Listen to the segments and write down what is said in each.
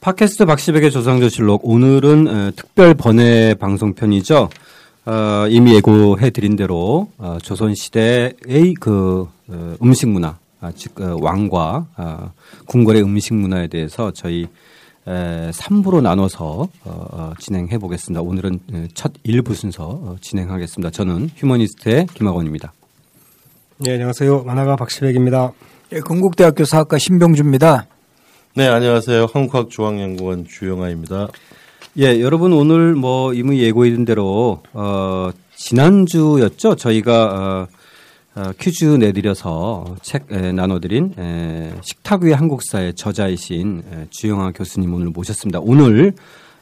팟캐스트 박시백의 조상조실록 오늘은 에, 특별 번외 방송편이죠. 어, 이미 예고해 드린 대로 어, 조선 시대의 그 어, 음식 문화, 아, 즉 어, 왕과 어, 궁궐의 음식 문화에 대해서 저희 에, 3부로 나눠서 어, 어, 진행해 보겠습니다. 오늘은 에, 첫 1부 순서 어, 진행하겠습니다. 저는 휴머니스트의 김학원입니다. 네, 안녕하세요. 만화가 박시백입니다. 예, 건국대학교 사학과 신병주입니다. 네, 안녕하세요. 한국학중앙연구원 주영아입니다. 예, 여러분 오늘 뭐 이미 예고해둔 대로 어, 지난주였죠. 저희가 어, 어, 퀴즈 내드려서 책 에, 나눠드린 에, 식탁 위의 한국사의 저자이신 에, 주영아 교수님 오늘 모셨습니다. 오늘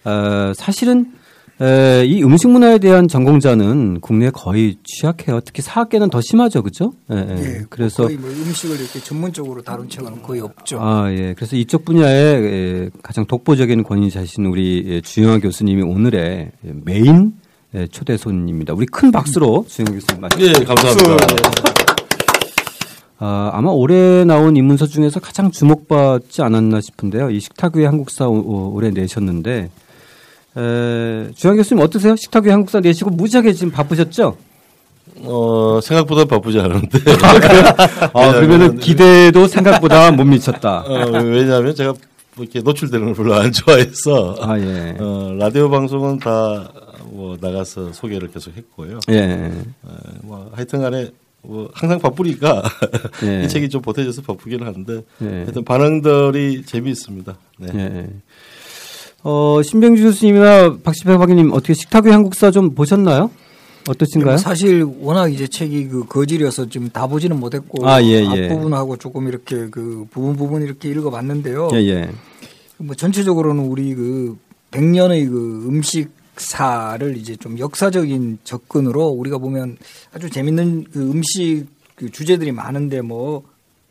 어, 사실은 에, 이 음식 문화에 대한 전공자는 국내에 거의 취약해요. 특히 사학계는 더 심하죠, 그죠? 예, 예. 예, 그래서 거의 뭐 음식을 이렇게 전문적으로 다룬 책은 거의 없죠. 아, 예. 그래서 이쪽 분야에 예, 가장 독보적인 권위자신 우리 예, 주영아 교수님이 오늘의 메인 예, 초대 손님입니다. 우리 큰 박수로 주영아 교수님 맞 예, 감사합니다. 아, 아마 올해 나온 인문서 중에서 가장 주목받지 않았나 싶은데요. 이 식탁 위의 한국사 오- 오- 올해 내셨는데 에, 주영아 교수님 어떠세요? 식탁 위의 한국사 내시고 무지하게 지금 바쁘셨죠? 어, 생각보다 바쁘지 않은데. 아, 그러면은 기대도 생각보다 못 미쳤다. 어, 왜냐하면 제가 뭐 이렇게 노출되는 걸 별로 안 좋아해서. 아, 예. 어, 라디오 방송은 다 뭐 나가서 소개를 계속 했고요. 예. 어, 뭐 하여튼 간에 뭐 항상 바쁘니까 예. 이 책이 좀 보태져서 바쁘기는 한데 예. 하여튼 반응들이 재미있습니다. 네. 예. 어, 신병주 교수님이나 박시백 박사님 어떻게 식탁 위 한국사 좀 보셨나요? 어떠신가요? 사실 워낙 이제 책이 그 거질이어서 좀다 보지는 못했고 아, 예, 예. 앞부분하고 조금 이렇게 그 부분 부분 이렇게 읽어봤는데요. 예, 예. 뭐 전체적으로는 우리 그 100년의 그 음식사를 이제 좀 역사적인 접근으로 우리가 보면 아주 재밌는 그 음식 그 주제들이 많은데 뭐,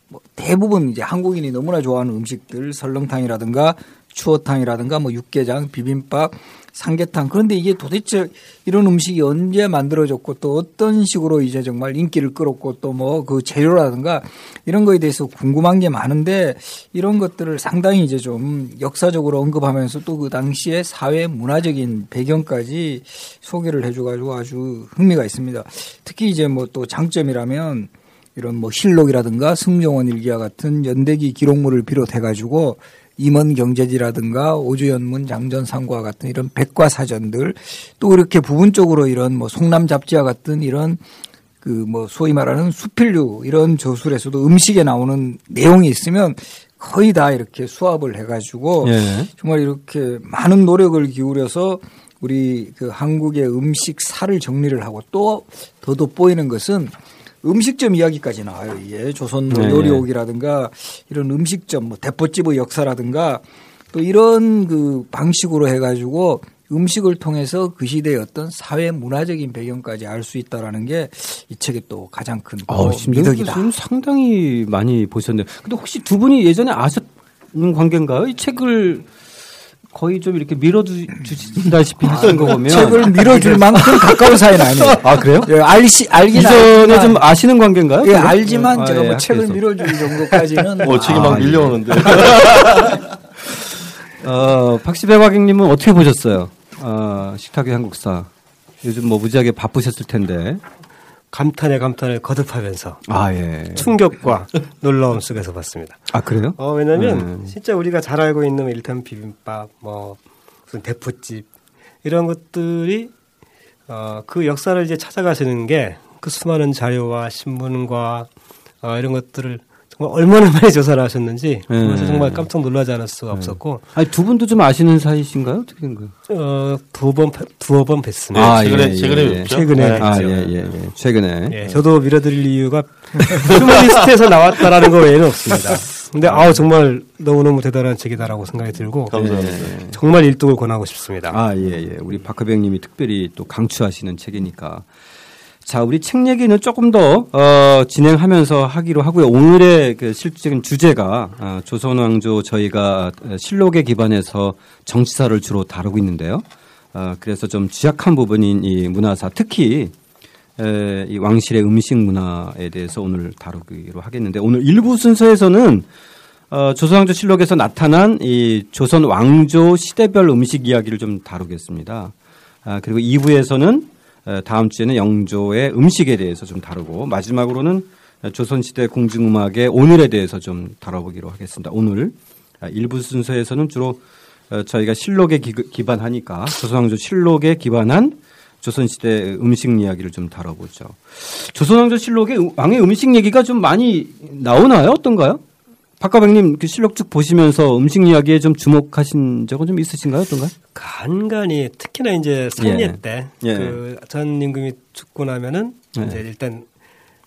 뭐 대부분 이제 한국인이 너무나 좋아하는 음식들 설렁탕이라든가 추어탕이라든가 뭐 육개장, 비빔밥, 삼계탕 그런데 이게 도대체 이런 음식이 언제 만들어졌고 또 어떤 식으로 이제 정말 인기를 끌었고 또 뭐 그 재료라든가 이런 거에 대해서 궁금한 게 많은데 이런 것들을 상당히 이제 좀 역사적으로 언급하면서 또 그 당시의 사회 문화적인 배경까지 소개를 해줘가지고 아주 흥미가 있습니다. 특히 이제 뭐 또 장점이라면 이런 뭐 실록이라든가 승정원 일기와 같은 연대기 기록물을 비롯해가지고 임원 경제지라든가 오주연문 장전상과 같은 이런 백과사전들 또 이렇게 부분적으로 이런 뭐 송남 잡지와 같은 이런 그 뭐 소위 말하는 수필류 이런 저술에서도 음식에 나오는 내용이 있으면 거의 다 이렇게 수합을 해가지고 예. 정말 이렇게 많은 노력을 기울여서 우리 그 한국의 음식사를 정리를 하고 또 더 돋보이는 것은 음식점 이야기까지 나와요. 이게 조선 뭐 네. 요리옥이라든가 이런 음식점 뭐 대포집의 역사라든가 또 이런 그 방식으로 해가지고 음식을 통해서 그 시대의 어떤 사회 문화적인 배경까지 알 수 있다라는 게 이 책의 또 가장 큰 어, 미덕이다. 교수님 상당히 많이 보셨네요. 근데 혹시 두 분이 예전에 아셨는 관계인가요? 이 책을 거의 좀 이렇게 밀어주신다시피 하시는 거 보면. 책을 밀어줄 만큼 가까운 사이는 아니에요. 아, 그래요? 예, 알시 알긴 이전에 알지만, 좀 아시는 관계인가요? 예, 그럼? 알지만 아, 제가 예, 뭐 책을 학교에서. 밀어줄 정도까지는 어, 책이 아, 막 예. 밀려오는데. 어, 박시배 박님은 어떻게 보셨어요? 어, 식탁의 한국사. 요즘 뭐 무지하게 바쁘셨을 텐데. 감탄에 감탄을 거듭하면서 아, 예. 충격과 놀라움 속에서 봤습니다. 아, 그래요? 어, 왜냐면 음. 진짜 우리가 잘 알고 있는 일단 비빔밥, 뭐 무슨 대포집 이런 것들이 어, 그 역사를 이제 찾아가시는 게 그 수많은 자료와 신문과 어, 이런 것들을 정말 얼마나 많이 조사를 하셨는지 네. 그래서 정말 깜짝 놀라지 않을 수가 없었고 아니, 두 분도 좀 아시는 사이신가요? 어떻게 된 거예요? 어, 두번 두어 번 뵀습니다. 네, 아, 최근에, 예, 최근에 예, 뵙죠. 최근에 네. 아. 예, 예, 예. 최근에. 예, 저도 밀어드릴 이유가 휴머니스트에서 나왔다라는 거 외에는 없습니다. 근데 아우 정말 너무너무 대단한 책이다라고 생각이 들고 감사합니다. 정말 일독을 권하고 싶습니다. 아, 예, 예. 우리 박하병 님이 특별히 또 강추하시는 책이니까. 자, 우리 책 얘기는 조금 더, 어, 진행하면서 하기로 하고요. 오늘의 그 실질적인 주제가, 어, 조선왕조 저희가 실록에 기반해서 정치사를 주로 다루고 있는데요. 어, 그래서 좀 취약한 부분인 이 문화사, 특히, 에, 이 왕실의 음식 문화에 대해서 오늘 다루기로 하겠는데, 오늘 일부 순서에서는 어, 조선왕조 실록에서 나타난 이 조선 왕조 시대별 음식 이야기를 좀 다루겠습니다. 아, 그리고 2부에서는 어, 다음 주에는 영조의 음식에 대해서 좀 다루고 마지막으로는 조선시대 궁중음악의 오늘에 대해서 좀 다뤄보기로 하겠습니다. 오늘 아, 1부 순서에서는 주로 어, 저희가 실록에 기, 기반하니까 조선왕조 실록에 기반한 조선시대 음식 이야기를 좀 다뤄보죠. 조선왕조 실록에 음- 왕의 음식 얘기가 좀 많이 나오나요? 어떤가요? 박가백님 그 실록 쭉 보시면서 음식 이야기에 좀 주목하신 적은 좀 있으신가요? 어떤가요? 간간히 특히나 이제 상례 예. 때 예. 그전 임금이 죽고 나면은 예. 이제 일단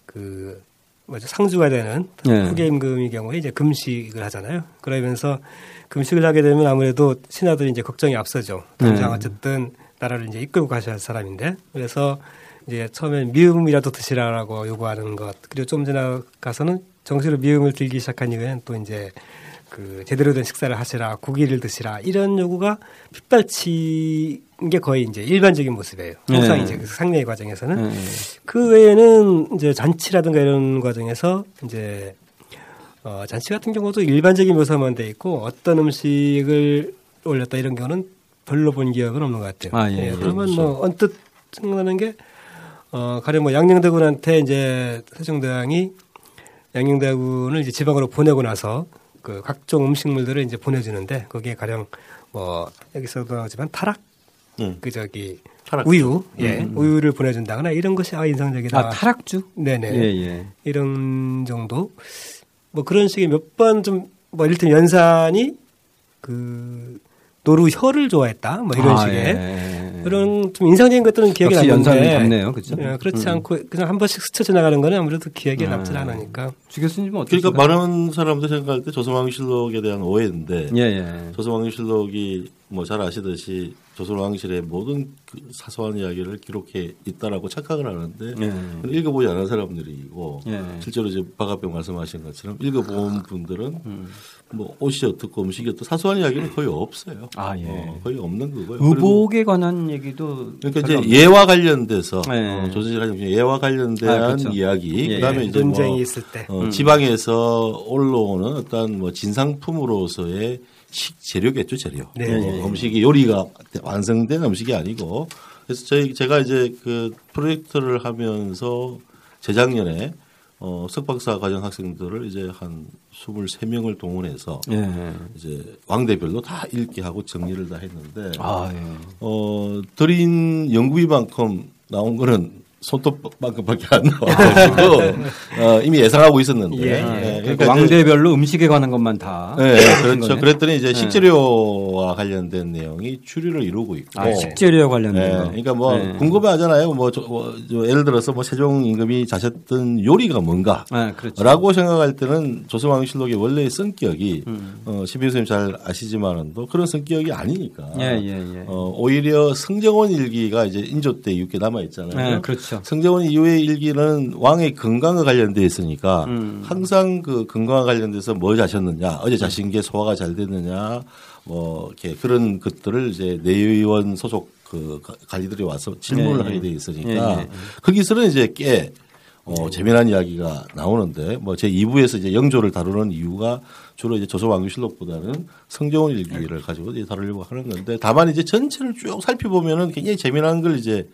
그 뭐죠 상주가 되는 예. 후계 임금의 경우에 이제 금식을 하잖아요. 그러면서 금식을 하게 되면 아무래도 신하들이 이제 걱정이 앞서죠. 당장 예. 어쨌든 나라를 이제 이끌고 가셔야 할 사람인데 그래서 이제 처음엔 미음이라도 드시라라고 요구하는 것 그리고 좀 지나가서는 정식으로 미음을 들기 시작한 이후에는 또 이제 그 제대로 된 식사를 하시라 고기를 드시라 이런 요구가 핏발치인 게 거의 이제 일반적인 모습이에요. 항상 네. 이제 그 상례 과정에서는 예. 그 외에는 이제 잔치라든가 이런 과정에서 이제 어, 잔치 같은 경우도 일반적인 묘사만 돼 있고 어떤 음식을 올렸다 이런 경우는 별로 본 기억은 없는 것 같아요. 아, 예, 그러면 그렇죠. 뭐 언뜻 생각나는 게 어, 가령 뭐 양녕대군한테 이제 세종대왕이 양녕대군을 이제 지방으로 보내고 나서 그 각종 음식물들을 이제 보내주는데 거기에 가령 뭐 여기서도 나오지만 타락 응. 그 저기 타락. 우유 예 우유를 보내준다거나 이런 것이 아 인상적이다. 아 타락주? 네네. 예 예. 이런 정도 뭐 그런 식의 몇 번 좀뭐 이를테면 연산이 그 노루 혀를 좋아했다 뭐 이런 아, 식의 예. 그런 좀 인상적인 것들은 기억이 역시 나는데 연산이 닿네요, 그죠? 예, 그렇지 음. 않고 그냥 한 번씩 스쳐 지나가는 거는 아무래도 기억에 아. 남질 않으니까 주 교수님은 어떻게 그러니까 많은 사람들 생각할 때 조선왕실록에 대한 오해인데 예 예. 조선왕실록이 뭐 잘 아시듯이 조선왕실의 모든 그 사소한 이야기를 기록해 있다라고 착각을 하는데 예. 읽어보지 않은 사람들이고 예. 실제로 이제 박합병 말씀하신 것처럼 읽어본 분들은 음. 뭐 옷이 어떻고 음식이 어떻고 사소한 이야기는 거의 없어요. 아, 예. 어, 거의 없는 거고요. 의복에 관한 얘기도 그러니까 이제 예와 관련돼서 네. 어, 조선시대 관련 예와 관련된 아, 그렇죠. 이야기 예, 그다음에 예. 이제 뭐 논쟁이 있을 때 어, 음. 지방에서 올라오는 어떤 뭐 진상품으로서의 식재료겠죠 재료. 네. 어, 예, 예. 음식이 요리가 완성된 음식이 아니고 그래서 저희 제가 이제 그 프로젝트를 하면서 재작년에 어, 석박사 과정 학생들을 이제 한 23명을 동원해서 예. 이제 왕대별로 다 읽게 하고 정리를 다 했는데 아 예. 어, 드린 연구비만큼 나온 거는 손톱만큼밖에 안 나와가지고 어, 이미 예상하고 있었는데 예. 예, 그러니까 이제- 왕대별로 음식에 관한 것만 다. 네, 그렇죠. 거네. 그랬더니 이제 네. 식재료와 관련된 내용이 추리를 이루고 있고. 아, 식재료 관련된 네, 거. 그러니까 뭐 네. 궁금해하잖아요. 뭐, 저, 뭐, 저 예를 들어서 뭐 세종 임금이 자셨던 요리가 뭔가. 아, 그렇죠. 라고 생각할 때는 조선왕실록의 원래의 성격이 음. 어, 시비 선생님 잘 아시지만은도 그런 성격이 아니니까. 예, 예, 예. 어, 오히려 성정원 일기가 이제 인조 때 육개 남아 있잖아요. 네, 그렇죠. 성정원 이후의 일기는 왕의 건강과 관련돼 있으니까 음. 항상 그 건강과 관련돼서 뭐 자셨느냐, 어제 자신 게 소화가 잘 됐느냐, 뭐 이렇게 그런 것들을 이제 내의원 소속 그 가- 관리들이 와서 질문을 예, 예. 하게 돼 있으니까 예, 예. 거기서는 이제 꽤 어, 재미난 이야기가 나오는데 뭐 제 2부에서 이제 영조를 다루는 이유가 주로 이제 조선 왕조실록보다는 성정원 일기를 가지고 이제 다루려고 하는 건데 다만 이제 전체를 쭉 살펴보면은 굉장히 재미난 걸 이제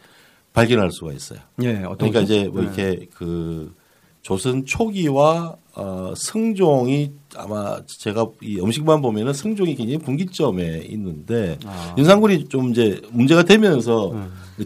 발견할 수가 있어요. 예, 어떤 그러니까? 이제 뭐 이렇게 그 조선 초기와 어, 성종이 아마 제가 이 음식만 보면은 성종이 굉장히 분기점에 있는데 아. 윤상군이 좀 이제 문제가 되면서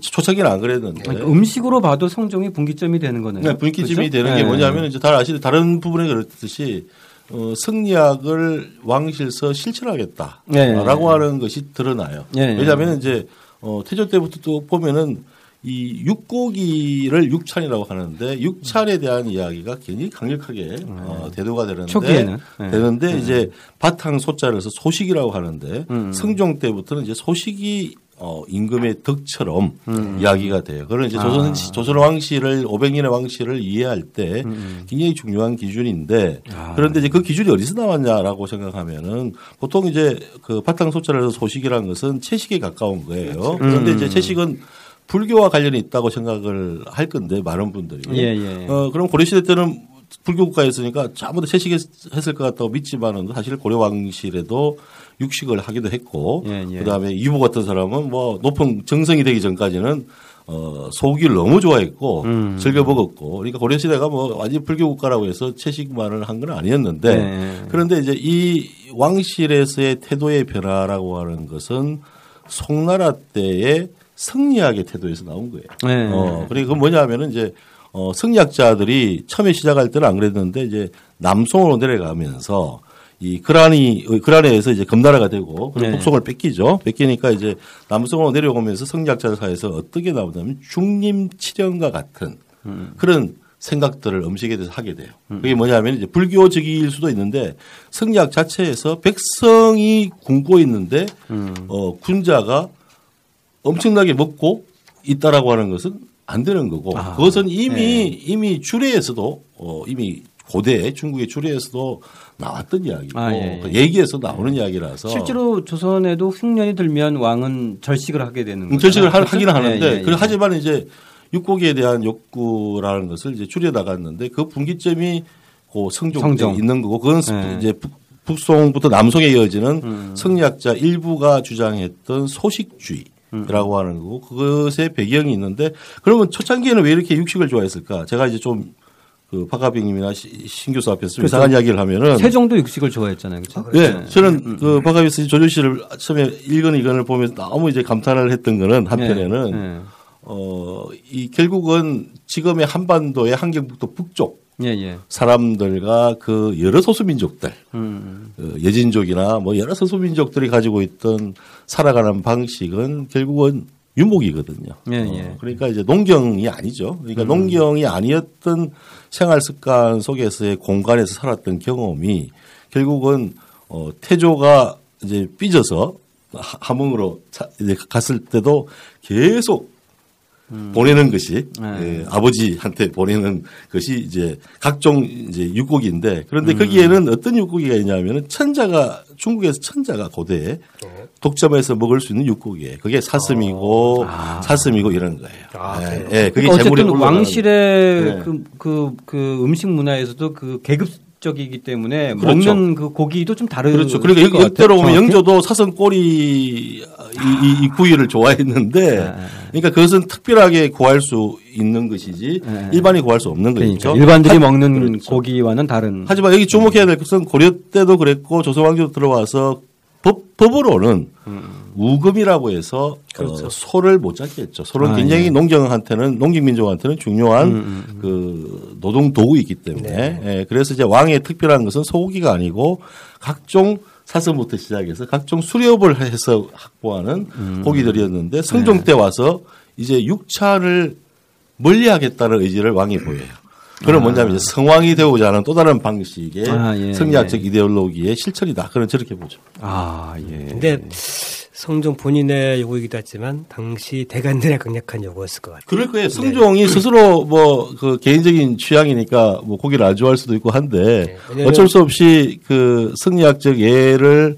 초창기는 안 그랬는데 그러니까 음식으로 봐도 성종이 분기점이 되는 거네요. 네, 분기점이 그렇죠? 되는 게 네. 뭐냐면 이제 다 아시는 다른 부분에 그렇듯이 어, 승리학을 왕실서 실천하겠다라고 네. 하는 것이 드러나요. 네. 왜냐하면 이제 어, 태조 때부터 또 보면은 이 육고기를 육찬이라고 하는데 육찬에 대한 이야기가 굉장히 강력하게 어, 대두가 되는데 네. 초기에는. 네. 되는데 이제 바탕 소자를 서 소식이라고 하는데 음. 성종 때부터는 이제 소식이 어, 임금의 덕처럼 음. 이야기가 돼요. 그런 이제 조선 조선 왕실을 500년의 왕실을 이해할 때 굉장히 중요한 기준인데 음. 아. 그런데 이제 그 기준이 어디서 나왔냐라고 생각하면은 보통 이제 그 바탕 소자에서 소식이라는 것은 채식에 가까운 거예요. 그런데 음. 이제 채식은 불교와 관련이 있다고 생각을 할 건데 많은 분들이 예, 예. 어 그럼 고려시대 때는 불교 국가였으니까 전부 다 채식했을 것 같다고 믿지만은 사실 고려 왕실에도 육식을 하기도 했고 예, 예. 그다음에 이부 같은 사람은 뭐 높은 정성이 되기 전까지는 어 소고기를 너무 좋아했고 음. 즐겨 먹었고 그러니까 고려 시대가 뭐 완전 불교 국가라고 해서 채식만을 한 건 아니었는데 네. 그런데 이제 이 왕실에서의 태도의 변화라고 하는 것은 송나라 때의 성리학의 태도에서 나온 거예요. 네. 어, 그리고 그건 뭐냐면은 이제 어, 성리학자들이 처음에 시작할 때는 안 그랬는데 이제 남송으로 내려가면서 이 그란이 그란에서 이제 금나라가 되고 그리고 네. 북송을 뺏기죠. 뺏기니까 이제 남송으로 내려오면서 성리학자들 사이에서 어떻게 나오냐면 중림치령과 같은 그런 생각들을 음식에 대해서 하게 돼요. 그게 뭐냐면 이제 불교적일 수도 있는데 성리학 자체에서 백성이 굶고 있는데 어, 군자가 엄청나게 먹고 있다라고 하는 것은 안 되는 거고 아, 그것은 이미 네. 이미 주례에서도 어, 이미 고대 중국의 주례에서도 나왔던 이야기고 아, 예, 예. 그 얘기에서 나오는 이야기라서 실제로 조선에도 흉년이 들면 왕은 절식을 하게 되는 음, 거죠. 절식을 하- 그렇죠? 하기는 하는데 예, 예, 그 예. 하지만 이제 육고기에 대한 욕구라는 것을 이제 줄여 나갔는데 그 분기점이 그 성종, 성종. 때 있는 거고 그건 네. 이제 북, 북송부터 남송에 이어지는 음. 성리학자 일부가 주장했던 소식주의 라고 하는 거고 그것의 배경이 있는데 그러면 초창기에는 왜 이렇게 육식을 좋아했을까? 제가 이제 좀 그 박하빈님이나 시- 신 교수 앞에서 좀 그렇죠. 이상한 이야기를 하면은 세종도 육식을 좋아했잖아요. 그렇죠? 네, 저는 그 박하빈 씨 조준 씨를 처음에 읽은 이건을 보면서 너무 이제 감탄을 했던 거는 한편에는 네. 어, 이 결국은 지금의 한반도의 한경북도 북쪽 예, 예. 사람들과 그 여러 소수 민족들, 음. 그 여진족이나 뭐 여러 소수 민족들이 가지고 있던 살아가는 방식은 결국은 유목이거든요. 예, 어, 예. 그러니까 이제 농경이 아니죠. 그러니까 농경이 아니었던 생활 습관 속에서의 공간에서 살았던 경험이 결국은 어, 태조가 이제 삐져서 하- 함흥으로 차- 이제 갔을 때도 계속 보내는 것이 네. 예, 아버지한테 보내는 것이 이제 각종 이제 육고기인데 음. 그런데 거기에는 어떤 육고기가 있냐면은 천자가 중국에서 천자가 고대에 독점해서 먹을 수 있는 육고기예요. 그게 사슴이고 사슴이고 이런 거예요. 아, 예? 예, 그게 그러니까 어쨌든 왕실의 네. 그, 그, 그 음식 문화에서도 그 계급 적이기 때문에 그렇죠. 먹는 그 고기도 좀 다르. 그렇죠. 그러니까 여기 역대로 보면 영조도 사슴 꼬리 이, 이, 이 구이를 좋아했는데 네. 그러니까 그것은 특별하게 구할 수 있는 것이지 네. 일반이 구할 수 없는 그러니까 거죠. 일반들이 하- 먹는 그렇죠. 고기와는 다른. 하지만 여기 주목해야 될 것은 고려 때도 그랬고 조선 왕조도 들어와서 법, 법으로는 우금이라고 해서 어, 소를 못 잡게 했죠. 소는 아, 굉장히 예. 농경한테는 농경민족한테는 중요한 음, 그 노동 도구이기 때문에 예, 그래서 이제 왕의 특별한 것은 소고기가 아니고 각종 사슴부터 시작해서 각종 수렵을 해서 확보하는 음. 고기들이었는데 성종 네. 때 와서 이제 육차를 멀리하겠다는 의지를 왕이 보여요. 그럼 뭐냐면 이제 성왕이 되고자 하는 또 다른 방식의 아, 예, 성리학적 예. 이데올로기의 실천이다. 그런 저렇게 보죠. 아, 예. 근데 성종 본인의 요구이기도 했지만 당시 대관들의 강력한 요구였을 것 같아요. 그럴 거예요. 성종이 스스로 뭐 그 개인적인 취향이니까 뭐 고기를 안 좋아할 수도 있고 한데 네, 어쩔 수 없이 그 성리학적 예를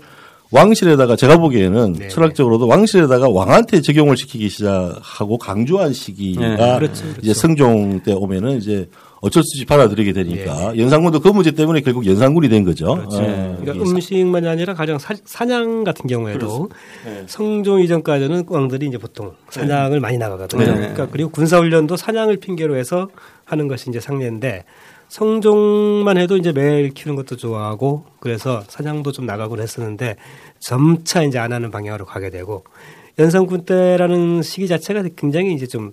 왕실에다가 제가 보기에는 네. 철학적으로도 왕실에다가 왕한테 적용을 시키기 시작하고 강조한 시기가 네, 그렇죠, 그렇죠. 이제 성종 때 오면은 이제 어쩔 수 없이 받아들이게 되니까 연산군도 그 문제 때문에 결국 연산군이 된 거죠. 네. 그렇죠. 어, 그러니까 음식만이 아니라 가장 사, 사냥 같은 경우에도 네. 성종 이전까지는 왕들이 이제 보통 사냥을 많이 나가거든요. 네. 그러니까 그리고 군사 훈련도 사냥을 핑계로 해서 하는 것이 이제 상례인데 성종만 해도 이제 매일 키우는 것도 좋아하고 그래서 사냥도 좀 나가곤 했었는데 점차 이제 안 하는 방향으로 가게 되고 연산군 때라는 시기 자체가 굉장히 이제 좀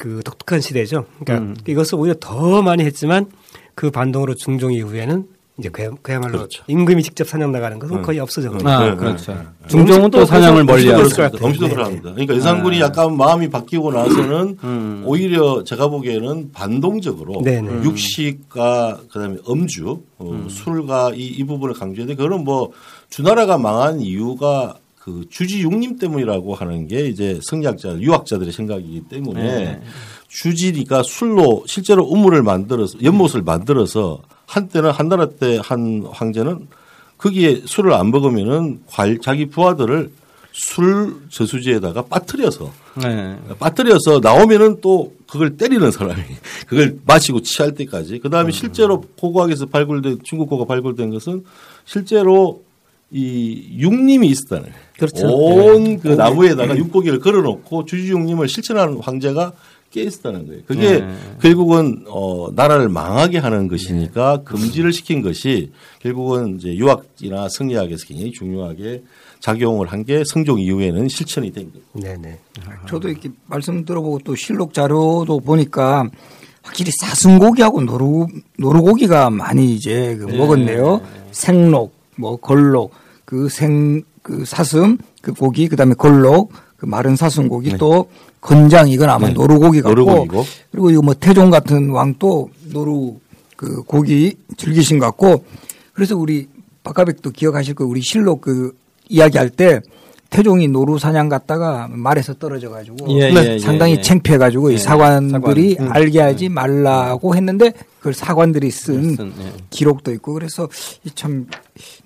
그 독특한 시대죠. 그러니까 음. 이것을 오히려 더 많이 했지만 그 반동으로 중종 이후에는 이제 그야- 그야말로 그렇죠. 임금이 직접 사냥 나가는 것은 거의 없어졌거든요. 아, 네, 그렇죠. 네, 중종은 또 사냥을 멀리하고. 엄시도 네, 그럽니다. 그러니까 연산군이 아. 약간 마음이 바뀌고 나서는 음. 오히려 제가 보기에는 반동적으로 네, 네. 육식과 그다음에 음주, 어, 음. 술과 이, 이 부분을 강조했는데 그거는 뭐 주나라가 망한 이유가 그 주지 육림 때문이라고 하는 게 이제 성리학자, 유학자들의 생각이기 때문에 네. 주지니까 술로 실제로 우물을 만들어서 연못을 만들어서 한때는 한 나라 때 한 황제는 거기에 술을 안 먹으면은 관 자기 부하들을 술 저수지에다가 빠뜨려서 네. 빠뜨려서 나오면은 또 그걸 때리는 사람이 그걸 마시고 취할 때까지 그 다음에 실제로 고고학에서 발굴된 중국 고가 발굴된 것은 실제로 이 육림이 있었다는. 그렇죠. 온그 나무에다가 육고기를 걸어놓고 주지육림을 실천하는 황제가 깨 있었다는 거예요. 그게 네. 결국은 어 나라를 망하게 하는 것이니까 금지를 시킨 것이 결국은 이제 유학이나 성리학에서 굉장히 중요하게 작용을 한 게 성종 이후에는 실천이 된 거예요. 네네. 저도 이렇게 말씀 들어보고 또 실록 자료도 보니까 확실히 사슴고기하고 노루 노루고기가 많이 이제 그 먹었네요. 생록, 뭐 건록, 그 생그 사슴, 그 고기, 그다음에 건록, 그 마른 사슴고기 또 건장 이건 아마 네. 노루고기 같고 노루고기고. 그리고 이거 뭐 태종 같은 왕도 노루 그 고기 즐기신 것 같고 그래서 우리 박화백도 기억하실 거 우리 실록 그 이야기할 때 태종이 노루 사냥 갔다가 말에서 떨어져 가지고 예, 예, 예, 상당히 예. 창피해 가지고 예, 이 사관들이 사관. 음. 알게 하지 말라고 했는데 그걸 사관들이 쓴 쓴, 예. 기록도 있고 그래서 이참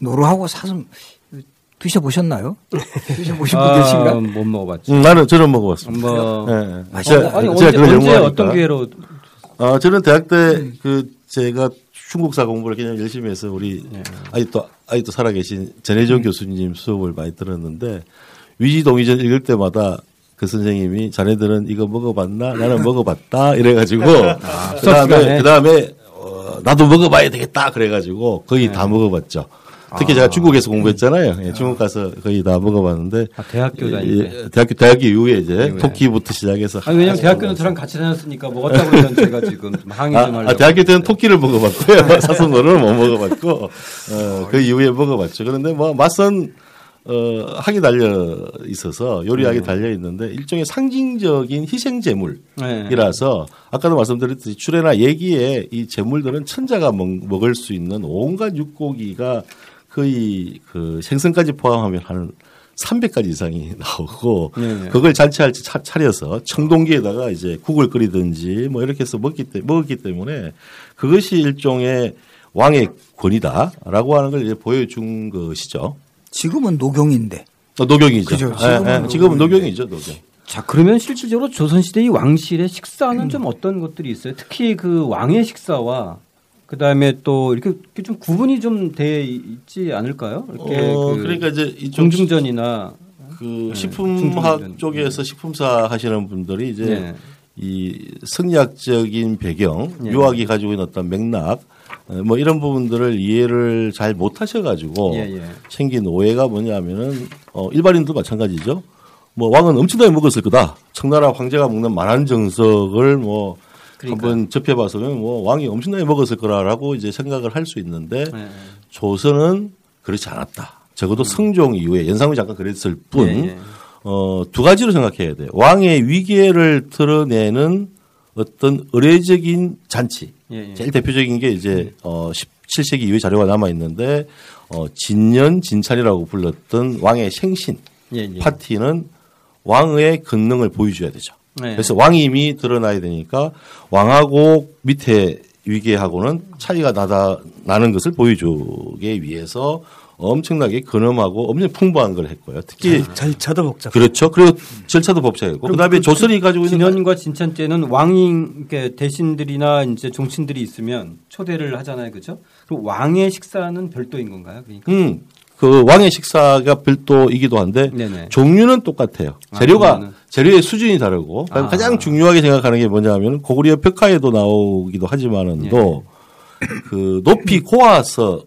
노루하고 사슴 드셔 보셨나요? 드셔 보신 분 계신가? 아, 못 먹어봤죠. 음, 나는 저는 먹어봤습니다. 뭐 예, 예. 어, 제가- 아니 제가 언제, 그걸 언제. 어떤 기회로 어, 저는 대학 때그 제가 중국사 공부를 굉장히 열심히 해서 우리 아직도 아직도 살아계신 전혜정 교수님 수업을 많이 들었는데 위지동의전 읽을 때마다 그 선생님이 자네들은 이거 먹어봤나? 나는 먹어봤다. 이래가지고 그 수업 시간에? 다음에 그 다음에 어, 나도 먹어봐야 되겠다. 그래가지고 거의 다 먹어봤죠. 특히 제가 중국에서 공부했잖아요. 예, 중국 가서 거의 다 먹어봤는데 아, 대학교 다닐 때. 예, 대학교 대학교 이후에 이제 이후에. 토끼부터 시작해서 아니 왜냐면 대학교는 저랑 같이 다녔으니까 먹었다고 그러면 제가 지금 좀 항의 좀 아, 하려고. 아, 대학교 때는 토끼를 먹어봤고요. 사슴노를 못 먹어봤고, 어, 그 이후에 먹어봤죠. 그런데 뭐 맛은, 어, 학이 달려 있어서 요리학이 달려 있는데 일종의 상징적인 희생 제물이라서 네. 아까도 말씀드렸듯이 출애나 얘기에 이 제물들은 천자가 먹, 먹을 수 있는 온갖 육고기가 거의 그 생선까지 포함하면 한 300가지 이상이 나오고 네네. 그걸 잔치할 때 차- 차려서 청동기에다가 이제 국을 끓이든지 뭐 이렇게 해서 먹기, 때, 먹었기 때문에 그것이 일종의 왕의 권위다라고 하는 걸 이제 보여준 것이죠. 지금은 녹용인데 어, 녹용이죠. 그죠. 예, 지금은 예, 지금은 녹용이죠, 녹용. 자 그러면 실질적으로 조선시대 이 왕실의 식사는 좀 어떤 것들이 있어요? 특히 그 왕의 식사와 그 다음에 또 이렇게, 좀 구분이 좀 돼 있지 않을까요? 이렇게 어, 그 그러니까 이제 공중전이나 그 네, 식품학 중증전. 쪽에서 식품사 하시는 분들이 이제 네. 이 성리학적인 배경, 네. 유학이 가지고 있는 어떤 맥락, 어, 뭐 이런 부분들을 이해를 잘 못하셔가지고 예, 예. 생긴 오해가 뭐냐면은 어, 일반인도 마찬가지죠. 뭐 왕은 엄청나게 먹었을 거다. 청나라 황제가 먹는 만한 정석을 뭐 그러니까요. 한번 접해봐서 뭐 왕이 엄청나게 먹었을 거라라고 이제 생각을 할 수 있는데 네. 조선은 그렇지 않았다. 적어도 성종 이후에 연상후 잠깐 그랬을 뿐, 예, 예. 어, 두 가지로 생각해야 돼요. 왕의 위계를 드러내는 어떤 의례적인 잔치. 예, 예. 제일 대표적인 게 이제 어 17세기 이후에 자료가 남아 있는데 어 진년 진찰이라고 불렀던 왕의 생신 예, 예. 파티는 왕의 권능을 보여줘야 되죠. 네. 그래서 왕임이 드러나야 되니까 왕하고 밑에 위계하고는 차이가 나다 나는 것을 보여주기 위해서 엄청나게 근엄하고 엄청 풍부한 걸 했고요. 특히 절차도 복잡. 그렇죠. 그리고 절차도 법사였고 그다음에 조선이 가지고 있는 진현과 진천 때는 왕인 이렇게 대신들이나 이제 종친들이 있으면 초대를 하잖아요, 그죠? 그리고 왕의 식사는 별도인 건가요? 그러니까 음, 그 왕의 식사가 별도이기도 한데 네네. 종류는 똑같아요. 아, 재료가 종류는. 재료의 수준이 다르고 아. 가장 중요하게 생각하는 게 뭐냐면 고구려 벽화에도 나오기도 하지만은도 예. 그 높이 고아서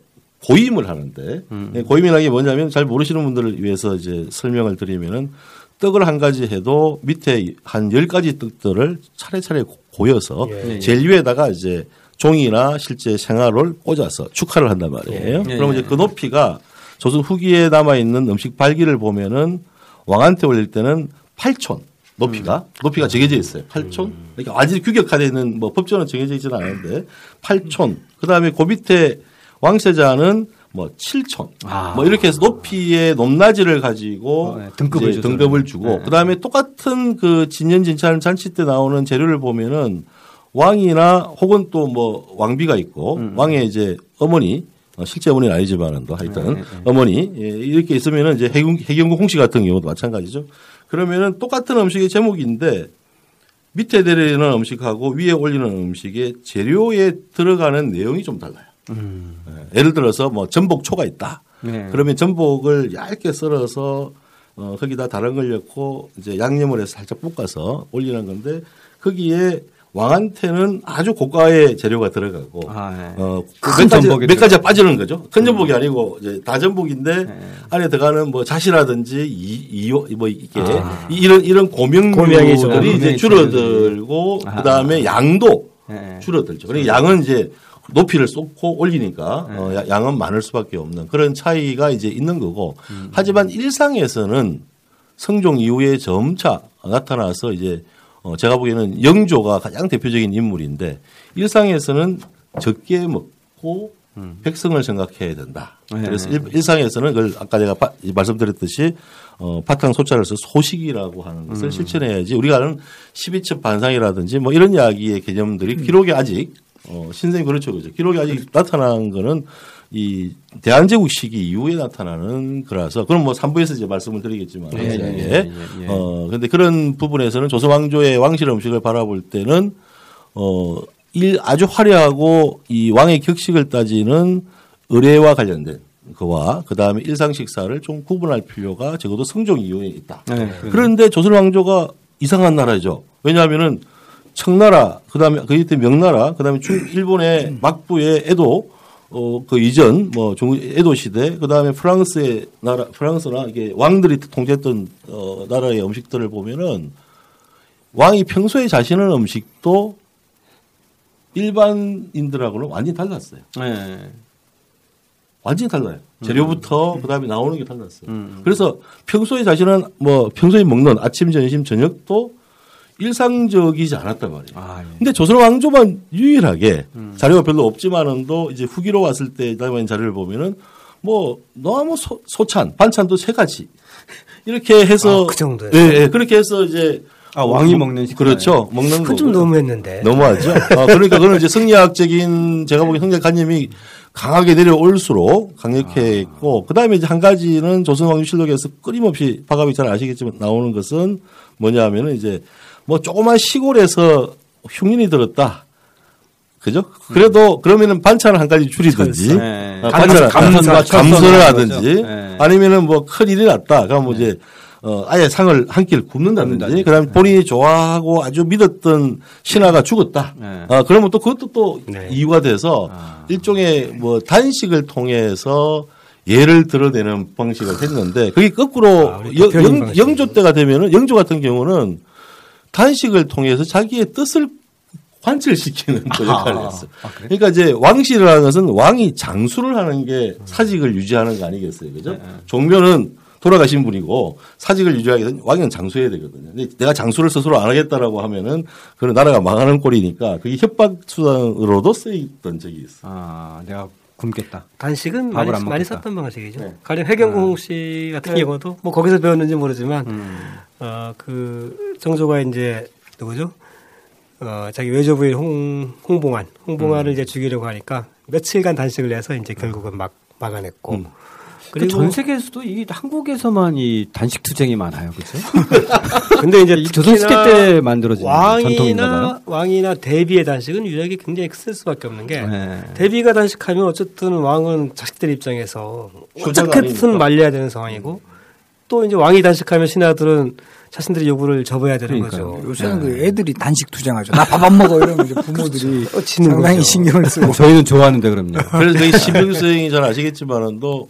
고임을 하는데 음. 예, 고임이라는 게 뭐냐면 잘 모르시는 분들을 위해서 이제 설명을 드리면은 떡을 한 가지 해도 밑에 한 열 가지 떡들을 차례차례 고여서 예. 예. 제일 위에다가 이제 종이나 실제 생화를 꽂아서 축하를 한단 말이에요. 예. 그러면 예. 이제 그 높이가 조선 후기에 남아 있는 음식 발기를 보면은 왕한테 올릴 때는 8촌 높이가 높이가 정해져 있어요. 8촌. 그러니까 완전히 규격화되어 있는 뭐 법조는 정해져 있지는 않은데 8촌. 그다음에 그 밑에 왕세자는 뭐 7촌. 아. 뭐 이렇게 해서 높이의 높낮이를 가지고 어, 네. 등급을. 등급을 주고 네. 그다음에 똑같은 그 진년 진찰 잔치 때 나오는 재료를 보면은 왕이나 혹은 또 뭐 왕비가 있고 음. 왕의 이제 어머니 어, 실제 어머니는 아니지만은도 하여튼 네, 네. 어머니 예, 이렇게 있으면은 이제 해경 해경국 홍씨 같은 경우도 마찬가지죠. 그러면은 똑같은 음식의 제목인데 밑에 내리는 음식하고 위에 올리는 음식의 재료에 들어가는 내용이 좀 달라요. 예, 예를 들어서 뭐 전복초가 있다. 네. 그러면 전복을 얇게 썰어서 어, 거기다 다른 걸 넣고 이제 양념을 해서 살짝 볶아서 올리는 건데 거기에 왕한테는 아주 고가의 재료가 들어가고 아, 네. 어, 큰 몇 가지, 전복이 몇 가지가 빠지는 거죠. 큰 전복이 아니고 이제 다전복인데 네. 안에 들어가는 뭐 자시라든지 이, 이, 뭐 이게 아. 이런 이런. 고명류들이 이제 줄어들고 아. 그다음에 양도 네. 줄어들죠. 그러니까 양은 이제 높이를 쏟고 올리니까 어, 야- 양은 많을 수밖에 없는 그런 차이가 이제 있는 거고 하지만 일상에서는 성종 이후에 점차 나타나서 이제 어, 제가 보기에는 영조가 가장 대표적인 인물인데 일상에서는 적게 먹고 백성을 생각해야 된다. 네. 그래서 일, 일상에서는 그걸 아까 제가 바- 말씀드렸듯이 어, 바탕 소자를 서 소식이라고 하는 것을 실천해야지 우리가 아는 12첩 반상이라든지 뭐 이런 이야기의 개념들이 기록에 아직 어, 신생이 그렇죠. 그렇죠. 기록에 아직 나타난 거는 이 대한제국 시기 이후에 나타나는 거라서 그럼 뭐 3부에서 이제 말씀을 드리겠지만 예, 예, 자세하게. 예, 예, 예. 어 근데 그런 부분에서는 조선 왕조의 왕실 음식을 바라볼 때는 어 일 아주 화려하고 이 왕의 격식을 따지는 의례와 관련된 그와 그 다음에 일상 식사를 좀 구분할 필요가 적어도 성종 이후에 있다. 네. 그런데 조선 왕조가 이상한 나라죠. 왜냐하면은 청나라, 그 다음에 그 이때 명나라, 그 다음에 중 일본의 막부의 에도 어 그 이전 뭐중 에도 시대, 그다음에 프랑스의 나라, 프랑스나 이게 왕들이 통제했던 어 나라의 음식들을 보면은 왕이 평소에 자신의 음식도 일반인들하고는 완전히 달랐어요. 네. 완전히 달라요. 재료부터 그다음에 나오는 게 달랐어요. 음. 그래서 평소에 자신은 뭐 평소에 먹는 아침, 점심, 저녁도 일상적이지 않았단 말이에요. 아, 예. 근데 조선 왕조만 유일하게 자료가 별로 없지만은도 이제 후기로 왔을 때 남은 자료를 보면은 뭐 너무 소, 소찬 반찬도 세 가지 이렇게 해서 아, 그 정도예요? 예, 예. 그렇게 해서 이제 아, 왕이 먹는 식사예요? 그렇죠. 먹는 그건 좀. 너무했는데. 너무하죠. 아, 그러니까 그는 이제 성리학적인 제가 보기엔 성리학 관념이 강하게 내려올수록 강력했고 그다음에 이제 한 가지는 조선왕실록에서 끊임없이 박아비 잘 아시겠지만 나오는 것은 뭐냐면은 이제 뭐 조그만 시골에서 흉년이 들었다. 그죠? 그래도 그러면은 반찬을 한 가지 줄이든지 네. 아, 감- 반찬을 감사- 감사를 감사를 하든지. 네. 아니면은 뭐 큰 일이 났다. 그럼 뭐 이제 어 아예 상을 한 끼를 굽는다든지 굽는다든지. 그다음에 본인이 좋아하고 아주 믿었던 신하가 죽었다. 네. 아 그러면 또 그것도 또 네. 이유가 돼서 아. 일종의 뭐 단식을 통해서 예를 드러내는 방식을 했는데 그게 거꾸로 아, 영. 영조 때가 되면은 영조 같은 경우는 단식을 통해서 자기의 뜻을 관철시키는 또 역할을 아, 했어. 아? 그러니까 이제 왕실이라는 것은 왕이 장수를 하는 게 사직을 유지하는 거 아니겠어요, 그죠? 네. 종묘는 돌아가신 분이고 사직을 유지하게 되면 왕은 장수해야 되거든요. 근데 내가 장수를 스스로 안 하겠다라고 하면은 그런 나라가 망하는 꼴이니까 그게 협박 수단으로도 쓰였던 적이 있어. 아, 내가 굶겠다. 단식은 밥을 많이, 안 많이. 썼던 방식이죠. 네. 가령 해경공 씨 같은 네. 경우도 뭐 거기서 배웠는지 모르지만 음. 어, 그 정조가 이제 누구죠? 어, 자기 외조부인 홍, 홍봉안, 음. 홍봉안을 이제 죽이려고 하니까 며칠간 단식을 해서 이제 결국은 막 막아냈고. 음. 그 그리고 전 세계에서도 이 한국에서만 이 단식 투쟁이 많아요, 그렇죠? 근데 이제 이 조선 시대 특히나 때 만들어진. 왕이나 왕이나 대비의 단식은 유력이 굉장히 클 수밖에 없는 게 네. 대비가 단식하면 어쨌든 왕은 자식들 입장에서 어떻게든 아니니까. 말려야 되는 상황이고 또 이제 왕이 단식하면 신하들은 자신들의 요구를 접어야 되는 그러니까요. 거죠. 요새는 그 애들이 단식 투쟁하죠. 나 밥 안 먹어 이러면 이제 부모들이 어, 지는 상당히 거죠. 신경을 쓰고. 저희는 좋아하는데 그럼요. 그래서 저희 신병 선생이 잘 아시겠지만은도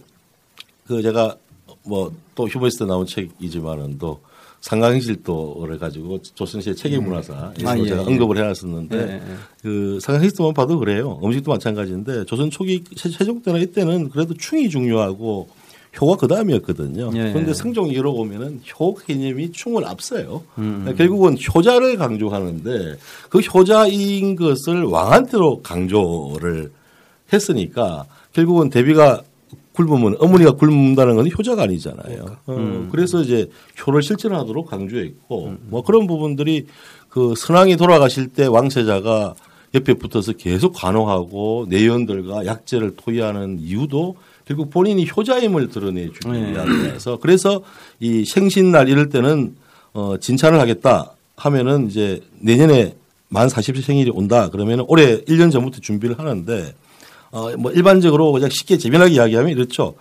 그 제가 뭐 또 휴머니스트 나온 책이지만은도 상강실도를 가지고 조선 시대 체계 문화사 아, 예, 제가 예. 언급을 해놨었는데 예, 예. 그 상강실도만 봐도 그래요. 음식도 마찬가지인데 조선 초기 세- 세종 때나 이때는 그래도 충이 중요하고 효가 그 다음이었거든요. 예, 그런데 예. 성종 이후로 보면은 효 개념이 충을 앞서요. 음. 결국은 효자를 강조하는데 그 효자인 것을 왕한테로 강조를 했으니까 결국은 대비가 굶으면 어머니가 굶는다는 건 효자가 아니잖아요. 어, 음. 그래서 이제 효를 실천하도록 강조했고 뭐 그런 부분들이 그 선왕이 돌아가실 때 왕세자가 옆에 붙어서 계속 관호하고 내연들과 약재를 토의하는 이유도 결국 본인이 효자임을 드러내주기 네. 위함이라서 그래서 이 생신날 이럴 때는 어 진찬을 하겠다 하면은 이제 내년에 만 40세 생일이 온다 그러면은 올해 1년 전부터 준비를 하는데 어 뭐 일반적으로 그냥 쉽게 재미나게 이야기하면 이렇죠.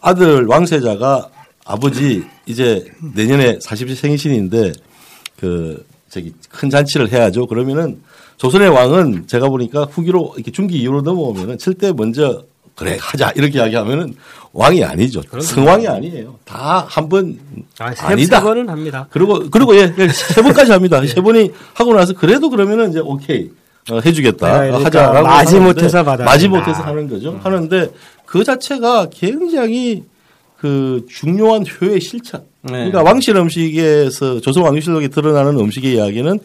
아들 왕세자가 아버지 이제 내년에 40세 생신인데 그 저기 큰 잔치를 해야죠. 그러면은 조선의 왕은 제가 보니까 후기로 이렇게 중기 이후로 넘어오면은 칠때 먼저 그래 하자 이렇게 이야기하면은 왕이 아니죠. 성왕이 아니에요. 다 한번 아. 세 번은 합니다. 그리고 그리고 예, 예, 세 번까지 합니다. 세 번이 하고 나서 그래도 그러면은 이제 오케이 어, 해주겠다 네, 그러니까 하자라고 마지 못해서 받아야 마지. 못해서 하는 거죠. 하는데 그 자체가 굉장히 그 중요한 효의 실천. 네. 그러니까 왕실 음식에서 조선 왕실록에 드러나는 음식의 이야기는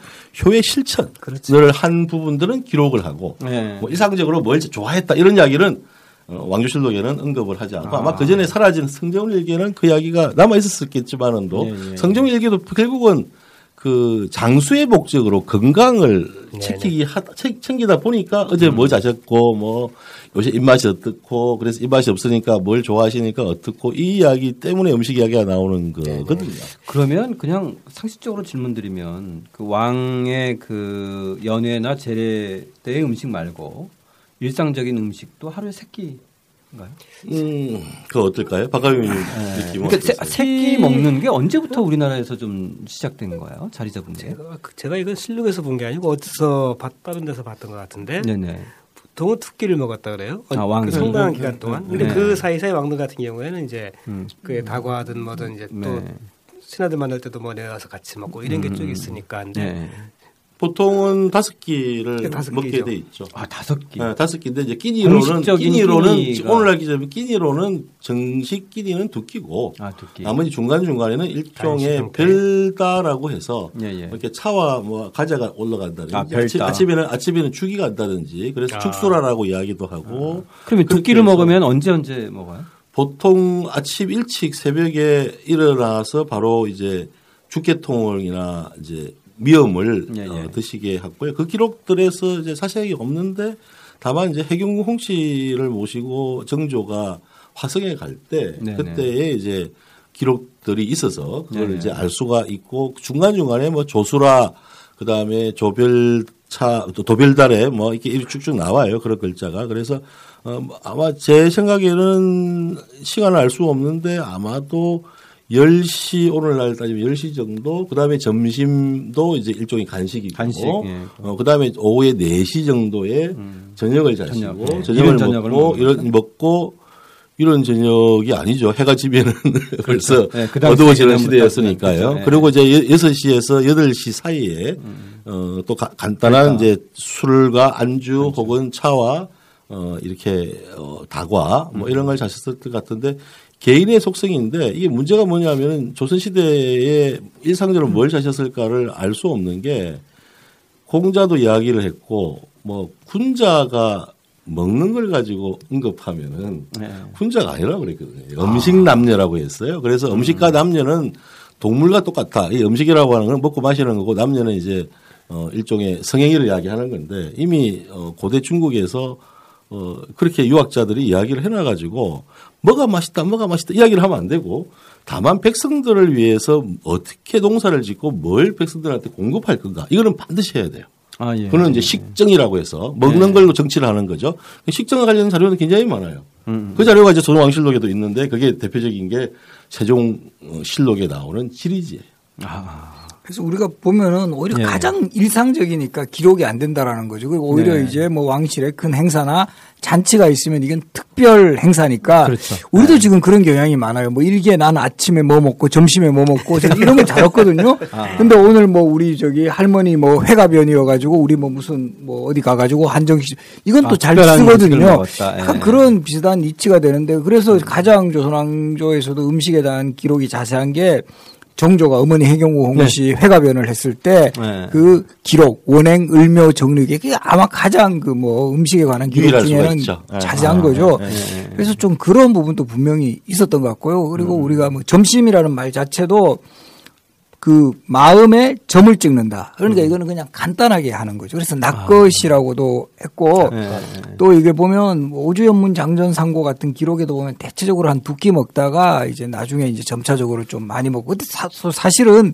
효의 실천을 한 부분들은 기록을 하고 네. 뭐 일상적으로 뭘 좋아했다 이런 이야기는 어, 왕조실록에는 언급을 하지 않고 아. 마그 전에 사라진 성경 일기는 그 이야기가 남아 있었겠지만은도 예, 예. 성경 일기도 결국은 그 장수의 목적으로 건강을 네네. 지키기 하다 챙- 챙기다 보니까 어제 뭐 자셨고 뭐 요새 입맛이 어떻고 그래서 입맛이 없으니까 뭘 좋아하시니까 어떻고 이 이야기 때문에 음식 이야기가 나오는 거거든요. 그러면 그냥 상식적으로 질문드리면 그 왕의 그 연회나 제례 때의 음식 말고 일상적인 음식도 하루에 세끼 인가요? 음, 그 어떨까요? 박가민 느낌 그러니까 세, 어떠세요? 세끼 먹는 게 언제부터 우리나라에서 좀 시작된 거예요? 자리 잡은 게? 제가, 그- 제가 이건 실록에서 본 게 아니고 어디서 봤, 다른 데서 봤던 것 같은데 네네. 보통은 두 끼를 먹었다 그래요. 아. 그 상당한 음, 기간 동안. 근데 네. 그 사이사이 왕들 같은 경우에는 이제 음. 그 다과든 뭐든 이제 또 네. 신하들 만날 때도 뭐 내가서 같이 먹고 이런 게 쭉 있으니까. 근데 네. 보통은 다섯 끼를 네, 다섯 먹게 끼죠. 돼 있죠. 아 다섯 끼. 네, 다섯 끼인데 이제 끼니로는 끼니로는 끼니가. 오늘 알기 전에 끼니로는 정식 끼니는 두 끼고 아 두 끼. 나머지 중간 중간에는 일종의. 별다라고 해서 예, 예. 이렇게 차와 뭐 과자가 올라간다든지 아, 별다. 아침, 아침에는 아침에는 죽이 간다든지 그래서 아. 축수라라고 이야기도 하고 그러면 두 끼를 먹으면 언제 언제 먹어요? 보통 아침 일찍 새벽에 일어나서 바로 이제 죽개통이나 이제 미음을 예, 예. 어, 드시게 하고요. 그 기록들에서 이제 사실이 없는데 다만 이제 해경궁 홍 씨를 모시고 정조가 화성에 갈때 네네. 그때에 이제 기록들이 있어서 그걸 네네. 이제 알 수가 있고 중간 중간에 뭐 조수라 그 다음에 조별차 또 도별달에 뭐 이렇게 이렇게 쭉쭉 나와요 그런 글자가 그래서 어, 뭐 아마 제 생각에는 시간을 알 수 없는데 아마도 10시 오늘날 따지면 10시 정도 그다음에 점심도 이제 일종의 간식이고 간식, 예. 어, 그다음에 오후에 4시 정도에 저녁을 자시고 저녁, 예. 저녁을 이런 먹고 이런 먹고 이런 저녁이 아니죠. 해가 지면은 벌써 네, 그 어두워지는 시대였으니까요. 그렇죠. 네. 그리고 이제 6시에서 8시 사이에 어, 또 가- 간단한 그러니까. 이제 술과 안주 혹은 차와 어, 이렇게 어, 다과 뭐 이런 걸 자셨을 것 같은데 개인의 속성인데 이게 문제가 뭐냐면은 조선시대에 일상적으로 뭘 자셨을까를 알 수 없는 게 공자도 이야기를 했고 뭐 군자가 먹는 걸 가지고 언급하면은 네. 군자가 아니라고 그랬거든요. 음식 남녀라고 했어요. 그래서 음식과 남녀는 동물과 똑같아. 이 음식이라고 하는 건 먹고 마시는 거고 남녀는 이제 어 일종의 성행위를 이야기하는 건데 이미 어 고대 중국에서 어 그렇게 유학자들이 이야기를 해놔 가지고 뭐가 맛있다, 뭐가 맛있다 이야기를 하면 안 되고 다만 백성들을 위해서 어떻게 농사를 짓고 뭘 백성들한테 공급할 건가 이거는 반드시 해야 돼요. 아 예. 그거는 이제 식정이라고 해서 먹는 네. 걸로 정치를 하는 거죠. 식정과 관련된 자료는 굉장히 많아요. 음. 그 자료가 이제 조선왕실록에도 있는데 그게 대표적인 게 세종실록에 나오는 지리지예요. 아. 그래서 우리가 보면은 오히려 예. 가장 일상적이니까 기록이 안 된다라는 거죠. 그리고 오히려 네. 이제 뭐 왕실의 큰 행사나 잔치가 있으면 이건 특별 행사니까 그렇죠. 우리도 지금 그런 경향이 많아요. 뭐 일기에 난 아침에 뭐 먹고 점심에 뭐 먹고 이런 거 잘했거든요. 아. 근데 오늘 뭐 우리 저기 할머니 뭐 회가변이어 가지고 우리 뭐 무슨 뭐 어디 가 가지고 한정식 이건 아, 또잘 특별한 음식을 쓰거든요. 먹었다. 예. 약간 그런 비슷한 이치가 되는데 그래서 가장 조선왕조에서도 음식에 대한 기록이 자세한 게 정조가 어머니 해경우 홍씨 회가변을 했을 때 네. 그 기록 원행 을묘 정리계 그게 아마 가장 그 뭐 음식에 관한 기록 중에는. 네. 자세한 아, 거죠. 네, 네, 네. 그래서 좀 그런 부분도 분명히 있었던 것 같고요. 그리고 음. 우리가 뭐 점심이라는 말 자체도 그 마음에 점을 찍는다. 그러니까 이거는 그냥 간단하게 하는 거죠. 그래서 낚것이라고도 했고 네. 또 이게 보면 뭐 오주연문 장전 상고 같은 기록에도 보면 대체적으로 한 두 끼 먹다가 이제 나중에 이제 점차적으로 좀 많이 먹고 근데 사, 사실은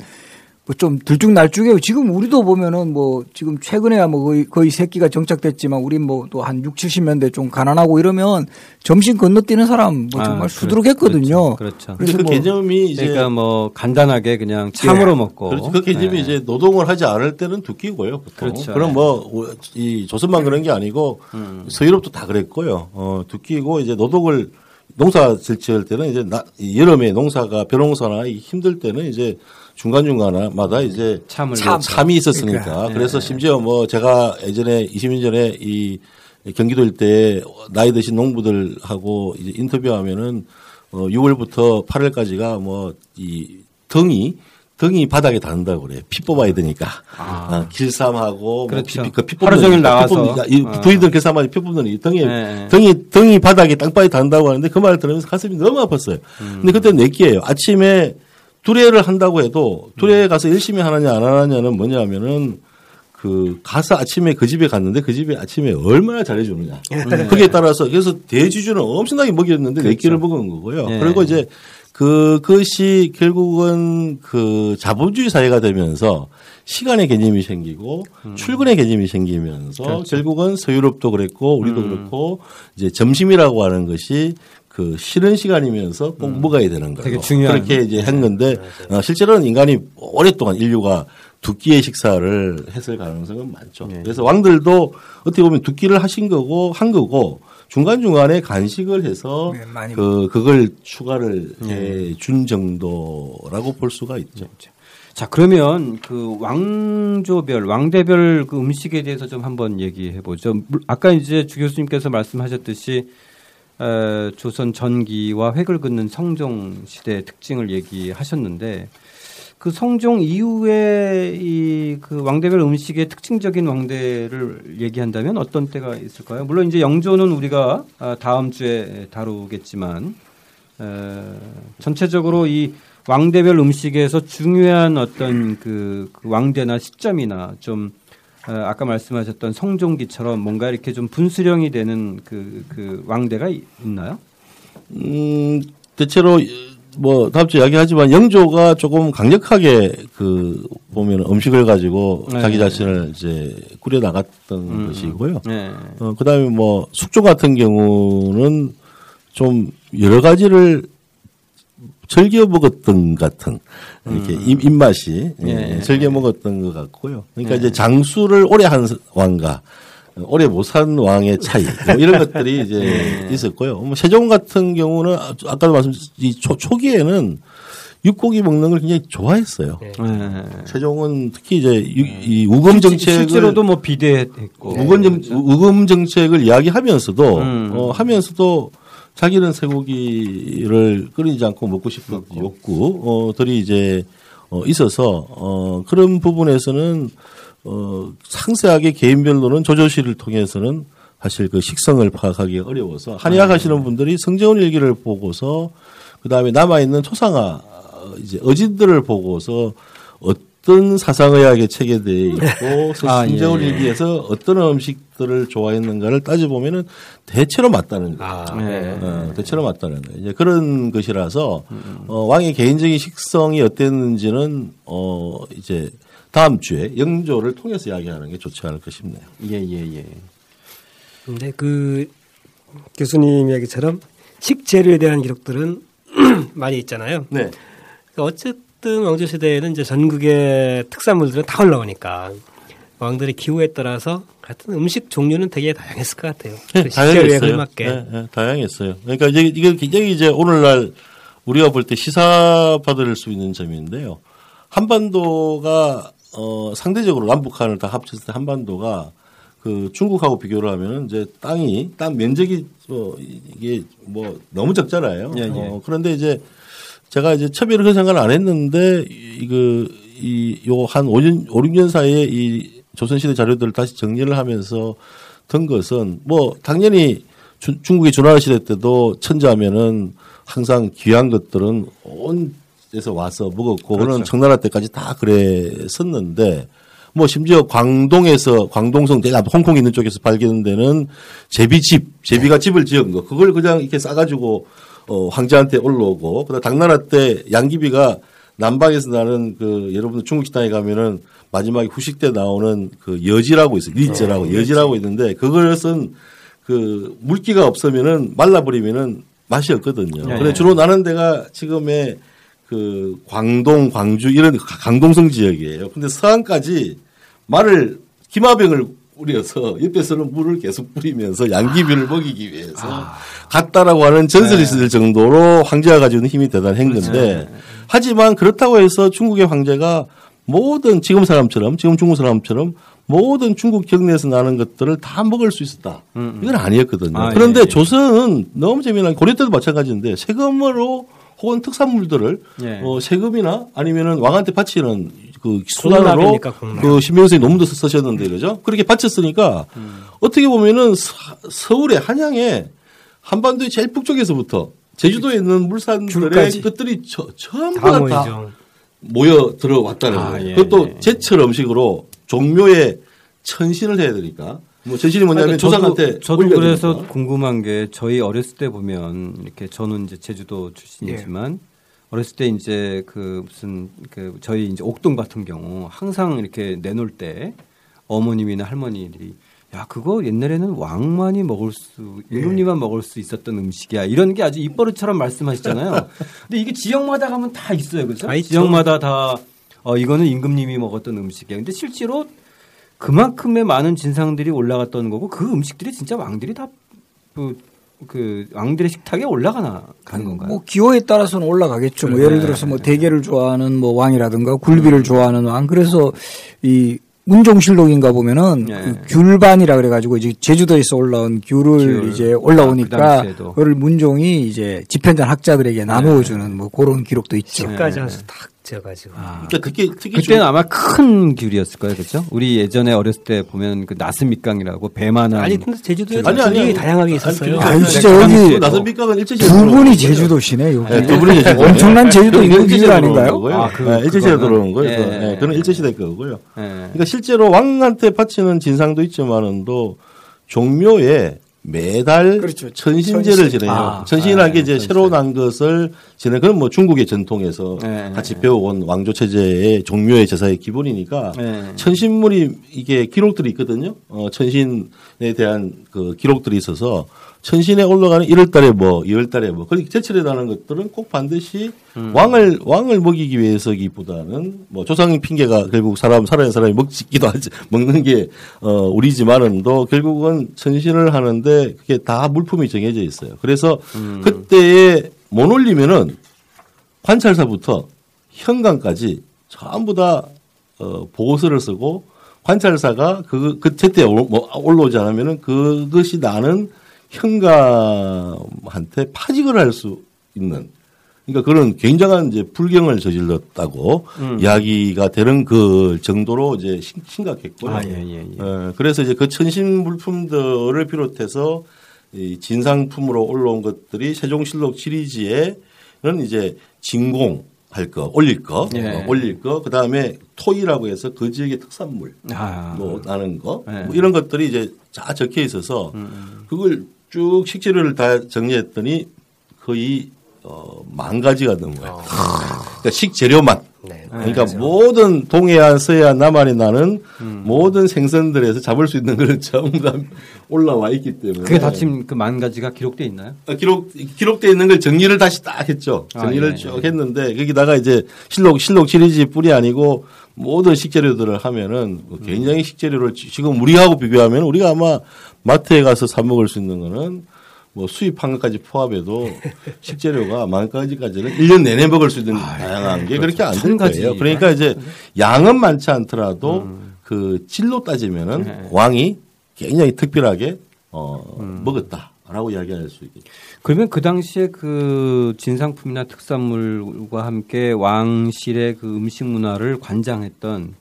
뭐 좀 들쭉날쭉해요. 지금 우리도 보면은 뭐 지금 최근에야 뭐 거의, 거의 새끼가 정착됐지만 우린 뭐 또 한 6, 70년대 좀 가난하고 이러면 점심 건너뛰는 사람 뭐 아, 정말 그렇- 수두룩했거든요. 그렇죠. 그래서 그 뭐 개념이 이제 그러니까 뭐 간단하게 그냥 참으로 예. 먹고. 그렇죠. 그 개념이 네. 이제 노동을 하지 않을 때는 두 끼고요. 보통. 그렇죠. 그럼 뭐 이 조선만 그런 게 아니고 음. 서유럽도 다 그랬고요. 어, 두 끼고 이제 노동을 농사 지을 때는 이제 나, 이 여름에 농사가 벼농사나 이 힘들 때는 이제 중간중간마다 이제 참을 참. 참이 있었으니까 그러니까. 그래서 심지어 뭐 제가 예전에 20년 전에 이 경기도 일대에 나이 드신 농부들하고 이제 인터뷰하면은 어 6월부터 8월까지가 뭐 이 등이 등이 바닥에 닿는다고 그래요. 피 뽑아야 되니까. 아, 길쌈하고 그렇죠. 뭐 피, 피, 피 하루 뽑는 종일 피 나가서. 뽑는- 이 어. 부인들 길쌈하고 피 뽑는 이 등이 네. 등이 등이 바닥에 땅바닥에 닿는다고 하는데 그 말을 들으면서 가슴이 너무 아팠어요. 음. 근데 그때 내기예요. 아침에 두레를 한다고 해도 두레 가서 열심히 하느냐 안 하느냐는 뭐냐면은 그 가서 아침에 그 집에 갔는데 그 집에 아침에 얼마나 잘해주느냐. 네. 그게 따라서 그래서 대주주는 엄청나게 먹였는데 네 끼를 먹은 거고요. 네. 그리고 이제 그것이 결국은 그 자본주의 사회가 되면서 시간의 개념이 생기고 출근의 개념이 생기면서 음. 그렇죠. 결국은 서유럽도 그랬고 우리도 음. 그렇고 이제 점심이라고 하는 것이 그 쉬는 시간이면서 꼭 먹어야 되는 거예요. 음. 그렇게 이제 한 건데 어, 실제로는 인간이 오랫동안 인류가 두 끼의 식사를 했을 가능성은 많죠. 네. 그래서 왕들도 어떻게 보면 두 끼를 하신 거고 한 거고 중간 중간에 간식을 해서 네, 그 그걸 추가를 네. 해준 정도라고 볼 수가 있죠. 자 그러면 그 왕조별 왕대별 그 음식에 대해서 좀 한번 얘기해 보죠. 물- 아까 이제 주 교수님께서 말씀하셨듯이 에, 조선 전기와 획을 긋는 성종 시대의 특징을 얘기하셨는데 그 성종 이후에 이 그 왕대별 음식의 특징적인 왕대를 얘기한다면 어떤 때가 있을까요? 물론 이제 영조는 우리가 아, 다음 주에 다루겠지만 에, 전체적으로 이 왕대별 음식에서 중요한 어떤 그, 그 왕대나 시점이나 좀 어, 아까 말씀하셨던 성종기처럼 뭔가 이렇게 좀 분수령이 되는 그, 그 왕대가 이- 있나요? 음, 대체로 뭐 다음 주에 이야기하지만 영조가 조금 강력하게 그 보면 음식을 가지고 네. 자기 자신을 이제 꾸려 나갔던 음. 것이고요. 네. 어, 그 다음에 뭐 숙조 같은 경우는 좀 여러 가지를 즐겨 먹었던 같은 이렇게 입, 입맛이 예, 예. 즐겨 먹었던 것 같고요. 그러니까 이제 장수를 오래 한 왕과 오래 못 산 왕의 차이 뭐 이런 것들이 이제 있었고요. 뭐 세종 같은 경우는 아- 아까도 말씀드렸 이 초, 초기에는 육고기 먹는 걸 굉장히 좋아했어요. 네. 네. 세종은 특히 이제 유- 이 우금 정책을 실제로도 뭐 비대했고 우금 정 우금 정책을 이야기하면서도 음. 어, 하면서도 자기는 쇠고기를 끓이지 않고 먹고 싶은 욕구들이 이제 어, 있어서 어, 그런 부분에서는 어, 상세하게 개인별로는 조조실을 통해서는 사실 그 식성을 파악하기 어려워서 한의학 하시는 분들이 성재원 일기를 보고서 그 다음에 남아 있는 초상화 어, 이제 어진들을 보고서 어떤 사상의학에 체계되어 있고 아, 성재원 예, 예. 일기에서 어떤 음식들을 좋아했는가를 따져보면은 대체로 맞다는 거예요. 아, 네. 어, 대체로 맞다는 거예요. 이제 그런 것이라서 어, 왕의 개인적인 식성이 어땠는지는 어 이제 다음 주에 영조를 통해서 이야기하는 게 좋지 않을까 싶네요. 예, 예, 예. 근데 그 교수님 이야기처럼 식재료에 대한 기록들은 많이 있잖아요. 네. 그러니까 어쨌든 왕조 시대에는 이제 전국의 특산물들은 다 올라오니까 왕들의 기호에 따라서 같은 음식 종류는 되게 다양했을 것 같아요. 그 식재료에 다양했어요. 걸맞게. 네, 네, 다양했어요. 그러니까 이게, 이게 굉장히 이제 오늘날 우리가 볼 때 시사받을 수 있는 점인데요. 한반도가 어 상대적으로 남북한을 다 합쳤을 때 한반도가 그 중국하고 비교를 하면은 이제 땅이 땅 면적이 어 이게 뭐 너무 적잖아요. 예, 예. 어, 그런데 이제 제가 이제 처음에는 그런 생각을 안 했는데 이거 이요한 5년 5, 6년 사이에 이 조선시대 자료들을 다시 정리를 하면서 든 것은 뭐 당연히 주- 중국의 준화 시대 때도 천자하면은 항상 귀한 것들은 온 에서 와서 먹었고 그는 청나라 때까지 다 그랬었는데 뭐 심지어 광동에서 광동성 대가 홍콩 있는 쪽에서 발견되는 제비집 제비가 집을 지은 거. 그걸 그냥 이렇게 싸가지고 어 황제한테 올라오고 그다음 당나라 때 양귀비가 남방에서 나는 그 여러분들 중국 식당에 가면은 마지막에 후식 때 나오는 그 여지라고 있어요 리즈라고 여지라고 있는데 그것은 그 물기가 없으면은 말라버리면은 맛이 없거든요. 네. 근데 주로 나는 데가 지금의 그 광동, 광주 이런 강동성 지역이에요. 근데 서안까지 말을 기마병을 뿌려서 옆에서는 물을 계속 뿌리면서 양귀비를 먹이기 위해서 갔다라고 하는 전설이 있을 정도로 황제가 가지고 있는 힘이 대단한 건데 하지만 그렇다고 해서 중국의 황제가 모든 지금 사람처럼 지금 중국 사람처럼 모든 중국 경내에서 나는 것들을 다 먹을 수 있었다. 이건 아니었거든요. 아, 그런데 예, 예. 조선은 너무 재미난 고려 때도 마찬가지인데 세금으로 혹은 특산물들을 예. 어, 세금이나 아니면은 왕한테 바치는 그 수단으로. 그 신명선이 논문도 써- 쓰셨는데 그러죠. 그렇게 바쳤으니까 어떻게 보면은 서, 서울의 한양에 한반도의 제일 북쪽에서부터 제주도에 있는 물산들의. 것들이 저, 전부 다 다. 모여 들어왔다는 아, 거예요. 예, 그것도 예. 제철 음식으로 종묘에 천신을 해야 되니까. 뭐 천신이 뭐냐면 그러니까 조상한테 저도, 저도 그래서. 궁금한 게 저희 어렸을 때 보면 이렇게 저는 이제 제주도 출신이지만 어렸을 때 이제 그 무슨 그 저희 이제 옥동 같은 경우 항상 이렇게 내놓을 때 어머님이나 할머니들이 야 그거 옛날에는 왕만이 먹을 수 임금님만 먹을 수 있었던 음식이야 이런 게 아주 입버릇처럼 말씀하시잖아요. 근데 이게 지역마다 가면 다 있어요, 그렇죠? 지역마다 다 어, 이거는 임금님이 먹었던 음식이야. 근데 실제로 그만큼의 많은 진상들이 올라갔던 거고 그 음식들이 진짜 왕들이 다 그, 그 왕들의 식탁에 올라가나 가는 건가요? 뭐 기호에 따라서는 올라가겠죠. 뭐 예를 들어서 뭐 대게를 좋아하는 뭐 왕이라든가 굴비를 좋아하는 왕. 그래서 이 문종실록인가 보면은 네. 그 귤반이라 그래가지고 이제 제주도에서 올라온 귤을 귤. 이제 아, 그 올라오니까. 그걸 문종이 이제 집현전 학자들에게 나누어주는 뭐 그런 기록도 있죠. 집까지 한수탁지 어가지고. 아. 그러니까 특히 특히 그때는 아마 큰 귤이었을 거예요, 그렇죠? 우리 예전에 어렸을 때 보면 그 나스밑강이라고 배만한 아니 근데 제주도에 아니, 아니. 다양하게 있었어요. 아니, 아니, 진짜 그 여기 나선 밑각은 일제시대 두 분이. 제주도시네, 여기. 네, 두 분이 제주도. 엄청난 제주도 그건 인구 기질 일제시대 아닌가요? 아, 그- 네, 일제시대? 들어온 거예요. 예. 그거. 네, 그건 일제시대 거고요. 예. 그러니까 실제로 왕한테 바치는 진상도 있지만은도 종묘에 매달 그렇죠. 천신제를 천신. 지내요. 아, 천신이라는 게 아, 이제 천신. 새로 난 것을 지내. 그건 뭐 중국의 전통에서 네, 같이 네. 배워온 왕조 체제의 종묘의 제사의 기본이니까 네. 천신물이 이게 기록들이 있거든요. 어, 천신에 대한 그 기록들이 있어서 천신에 올라가는 1월 달에 뭐, 2월 달에 뭐, 그렇게 제철에 나는 것들은 꼭 반드시 음. 왕을, 왕을 먹이기 위해서기보다는 뭐 조상 핑계가 결국 사람, 살아있는 사람이 먹기도 하지, 먹는 게, 어, 우리지만은도 결국은 천신을 하는데 그게 다 물품이 정해져 있어요. 그래서 음. 그때에 못 올리면은 관찰사부터 현관까지 전부 다 어, 보고서를 쓰고 관찰사가 그, 그 제때 올- 뭐 올라오지 않으면은 그것이 나는 현감한테 파직을 할 수 있는 그러니까 그런 굉장한 이제 불경을 저질렀다고 음. 이야기가 되는 그 정도로 이제 심- 심각했고요. 아, 예, 예, 예. 어, 그래서 이제 그 천신 물품들을 비롯해서 이 진상품으로 올라온 것들이 세종실록 시리즈에는 이제 진공 할 거, 올릴 거, 예. 어, 올릴 거, 그 다음에 토이라고 해서 그 지역의 특산물, 아. 뭐 나는 거, 예. 음, 뭐 이런 것들이 이제 다 적혀 있어서 그걸 쭉 식재료를 다 정리했더니 거의 어, 만 가지가 넘어요. 그러니까 식재료만. 네. 그러니까 모든 동해안, 서해안, 남한에 나는 음. 모든 생선들에서 잡을 수 있는 것은 전부 다 올라와 있기 때문에. 그게 다 지금 그 만 가지가 기록돼 있나요? 어, 기록 기록돼 있는 걸 정리를 다시 딱 했죠. 아, 정리를 예, 쭉 예. 했는데 거기다가 이제 실록 실록 시리즈 뿐이 아니고 모든 식재료들을 하면은 뭐 음. 굉장히 식재료를 지- 지금 우리하고 비교하면 우리가 아마 마트에 가서 사 먹을 수 있는 거는 뭐 수입한 것까지 포함해도 식재료가 만 가지까지는 1년 내내 먹을 수 있는 다양한 게 그렇게 안 아, 천 될. 거예요. 그러니까 이제 양은 많지 않더라도 그 질로 따지면은 음. 네. 왕이 굉장히 특별하게 어 음. 먹었다 라고 이야기할 수 있겠죠. 그러면 그 당시에 그 진상품이나 특산물과 함께 왕실의 그 음식 문화를 관장했던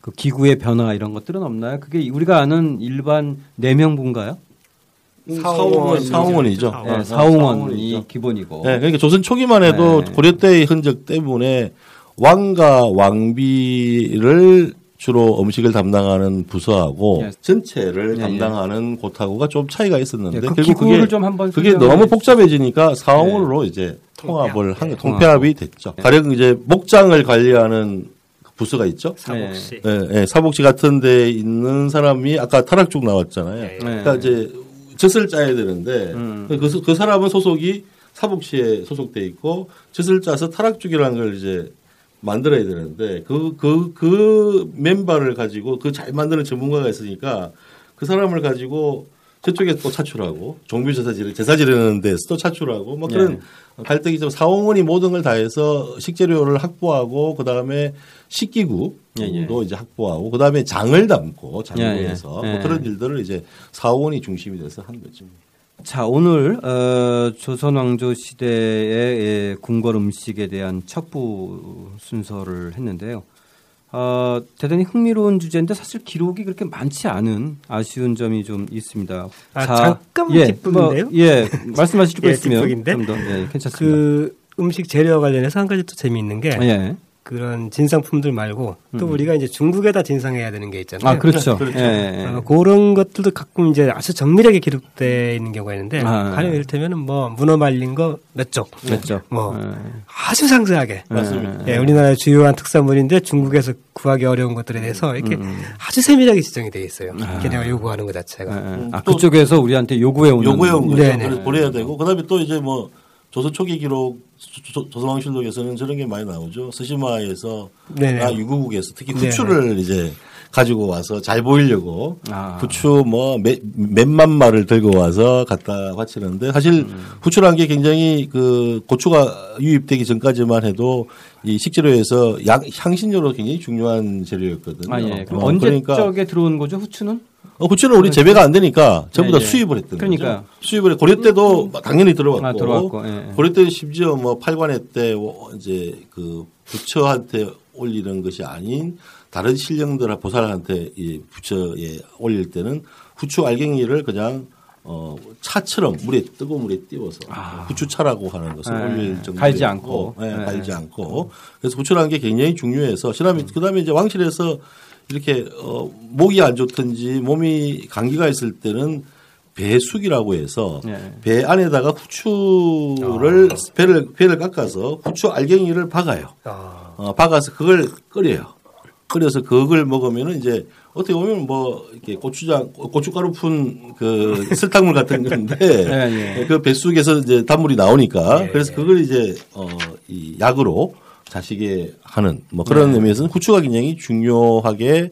그 기구의 변화 이런 것들은 없나요? 그게 우리가 아는 일반 내명부인가요? 사홍원, 사홍원이죠. 사홍원. 네, 아, 사홍원이 사홍원이죠. 기본이고. 네, 그러니까 조선 초기만 해도 네. 고려 때의 흔적 때문에 왕과 왕비를 주로 음식을 담당하는 부서하고 예. 전체를 예, 담당하는 곳하고 좀 차이가 있었는데 예, 그 결국 그게 좀 한번 그게 너무. 복잡해지니까 사홍으로 이제 통합을 한 거, 통합. 통폐합이 됐죠. 가령 이제 목장을 관리하는 부서가 있죠. 사복시. 예, 예, 사복지 같은 데 있는 사람이 아까 타락죽 나왔잖아요. 예, 예. 그러니까 이제 젖을 짜야 되는데 음. 그, 그 사람은 소속이 사복시에 소속돼 있고 젖을 짜서 타락죽이라는 걸 이제 만들어야 되는데 그 그 그 멤버를 가지고 그 잘 만드는 전문가가 있으니까 그 사람을 가지고 저쪽에 또 차출하고 종교 제사 지르 제사 지르는 데서 또 차출하고 뭐 그런 갈등이 좀 사홍원이 모든 걸 다해서 식재료를 확보하고 그 다음에 식기구도 예, 예. 이제 확보하고 그 다음에 장을 담고 장을 예, 예. 해서 예. 뭐 그런 일들을 이제 사홍원이 중심이 돼서 한 거죠. 자, 오늘 어, 조선 왕조 시대의 예, 궁궐 음식에 대한 첩부 순서를 했는데요. 어, 대단히 흥미로운 주제인데 사실 기록이 그렇게 많지 않은 아쉬운 점이 좀 있습니다. 아, 잠깐만 뒷부분인데요? 뭐, 예, 말씀하실 거 예, 있으면? 좀 더, 예, 괜찮습니다. 그 음식 재료 관련해서 한 가지 또 재미있는 게 예. 그런 진상품들 말고 또 우리가 이제 중국에다 진상해야 되는 게 있잖아요. 아, 그렇죠. 그렇죠. 예, 예. 어, 그런 것들도 가끔 이제 아주 정밀하게 기록되어 있는 경우가 있는데 아. 가령 이를테면은 뭐 문어 말린 거 몇 쪽, 그렇죠. 뭐 예. 아주 상세하게 맞습니다. 예, 우리나라의 주요한 특산물인데 중국에서 구하기 어려운 것들에 대해서 이렇게 아주 세밀하게 지정이 되어 있어요. 걔네가 요구하는 것 자체가. 예, 예. 아, 그쪽에서 우리한테 요구해 오는 요구해 온 거죠. 네네. 그래서 보내야 되고 그다음에 또 이제 뭐 조선 초기 기록 조- 조선왕실록에서는 저런 게 많이 나오죠. 스시마에서 네네. 아 유구국에서 특히 네네. 후추를 이제 가지고 와서 잘 보이려고 아. 후추 뭐 몇, 몇만 마를 들고 와서 갖다 바치는데 사실 후추라는 게 굉장히 그 고추가 유입되기 전까지만 해도 이 식재료에서 양, 향신료로 굉장히 중요한 재료였거든요. 아, 예. 그럼 어, 언제 그러니까 적에 들어온 거죠, 후추는? 어, 후추는 우리 재배가 안 되니까 전부 다 예, 예. 수입을 했던 그러니까요. 거죠. 수입을 해. 고려 때도 당연히 들어왔고, 아, 들어왔고, 예, 예. 고려 때 심지어 뭐 팔관회 때 이제 그 부처한테 올리는 것이 아닌 다른 신령들 보살한테 이 부처에 올릴 때는 후추 알갱이를 그냥 어 차처럼 물에 뜨거운 물에 띄워서 후추차라고 하는 것을 아. 예, 올릴 정도 갈지 않고. 예, 예. 갈지 않고 그래서 후추라는 게 굉장히 중요해서 그다음에 그다음에 이제 왕실에서 이렇게 어 목이 안 좋든지 몸이 감기가 있을 때는 배숙이라고 해서 예. 배 안에다가 후추를 배를 배를 깎아서 후추 알갱이를 박아요. 아, 어, 박아서 그걸 끓여요. 끓여서 그걸 먹으면은 이제 어떻게 보면 뭐 이렇게 고추장 고춧가루 푼 그 설탕물 같은 건데 예, 예. 그 뱃속에서 이제 단물이 나오니까 예, 그래서 예. 그걸 이제 어이 약으로 자식에 하는 뭐 그런 네. 의미에서는 후추가 굉장히 중요하게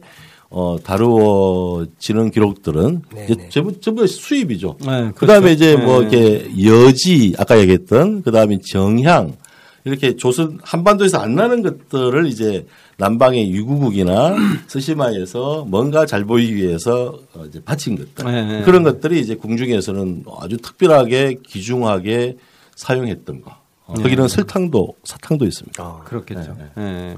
어 다루어지는 기록들은 네, 이제 네. 전부 전부 수입이죠. 네, 그다음에 그렇죠. 이제 뭐 네. 이렇게 여지 아까 얘기했던 그 다음에 정향 이렇게 조선 한반도에서 안 나는 것들을 이제 남방의 유구국이나 스시마에서 뭔가 잘 보이기 위해서 어, 이제 바친 것들 네, 네. 그런 것들이 이제 궁중에서는 아주 특별하게 귀중하게 사용했던 거. 어, 네. 거기는 설탕도 사탕도 있습니다. 아, 그렇겠죠. 예.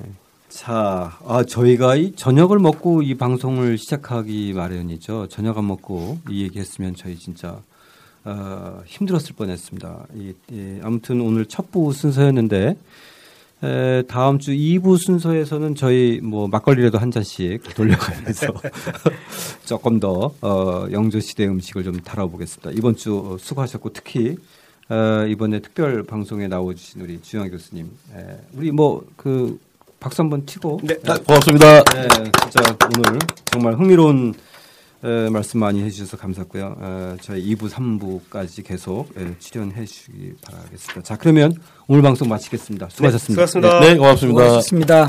자, 아, 저희가 이 저녁을 먹고 이 방송을 시작하기 마련이죠. 저녁 안 먹고 이 얘기했으면 저희 진짜 어, 힘들었을 뻔했습니다. 이, 이, 아무튼 오늘 첫 부 순서였는데 에, 다음 주 2부 순서에서는 저희 뭐 막걸리라도 한 잔씩 돌려가면서 조금 더 어, 영조 시대 음식을 좀 다뤄보겠습니다. 이번 주 수고하셨고 특히 어, 이번에 특별 방송에 나와주신 우리 주영 교수님, 에, 우리 뭐 그 박수 한번 치고 네. 아, 고맙습니다. 네, 진짜 오늘 정말 흥미로운 에, 말씀 많이 해주셔서 감사했고요. 에, 저희 2부, 3부까지 계속 에, 출연해 주시기 바라겠습니다. 자, 그러면 오늘 방송 마치겠습니다. 수고하셨습니다. 수고하셨습니다. 네, 고맙습니다. 수고하셨습니다.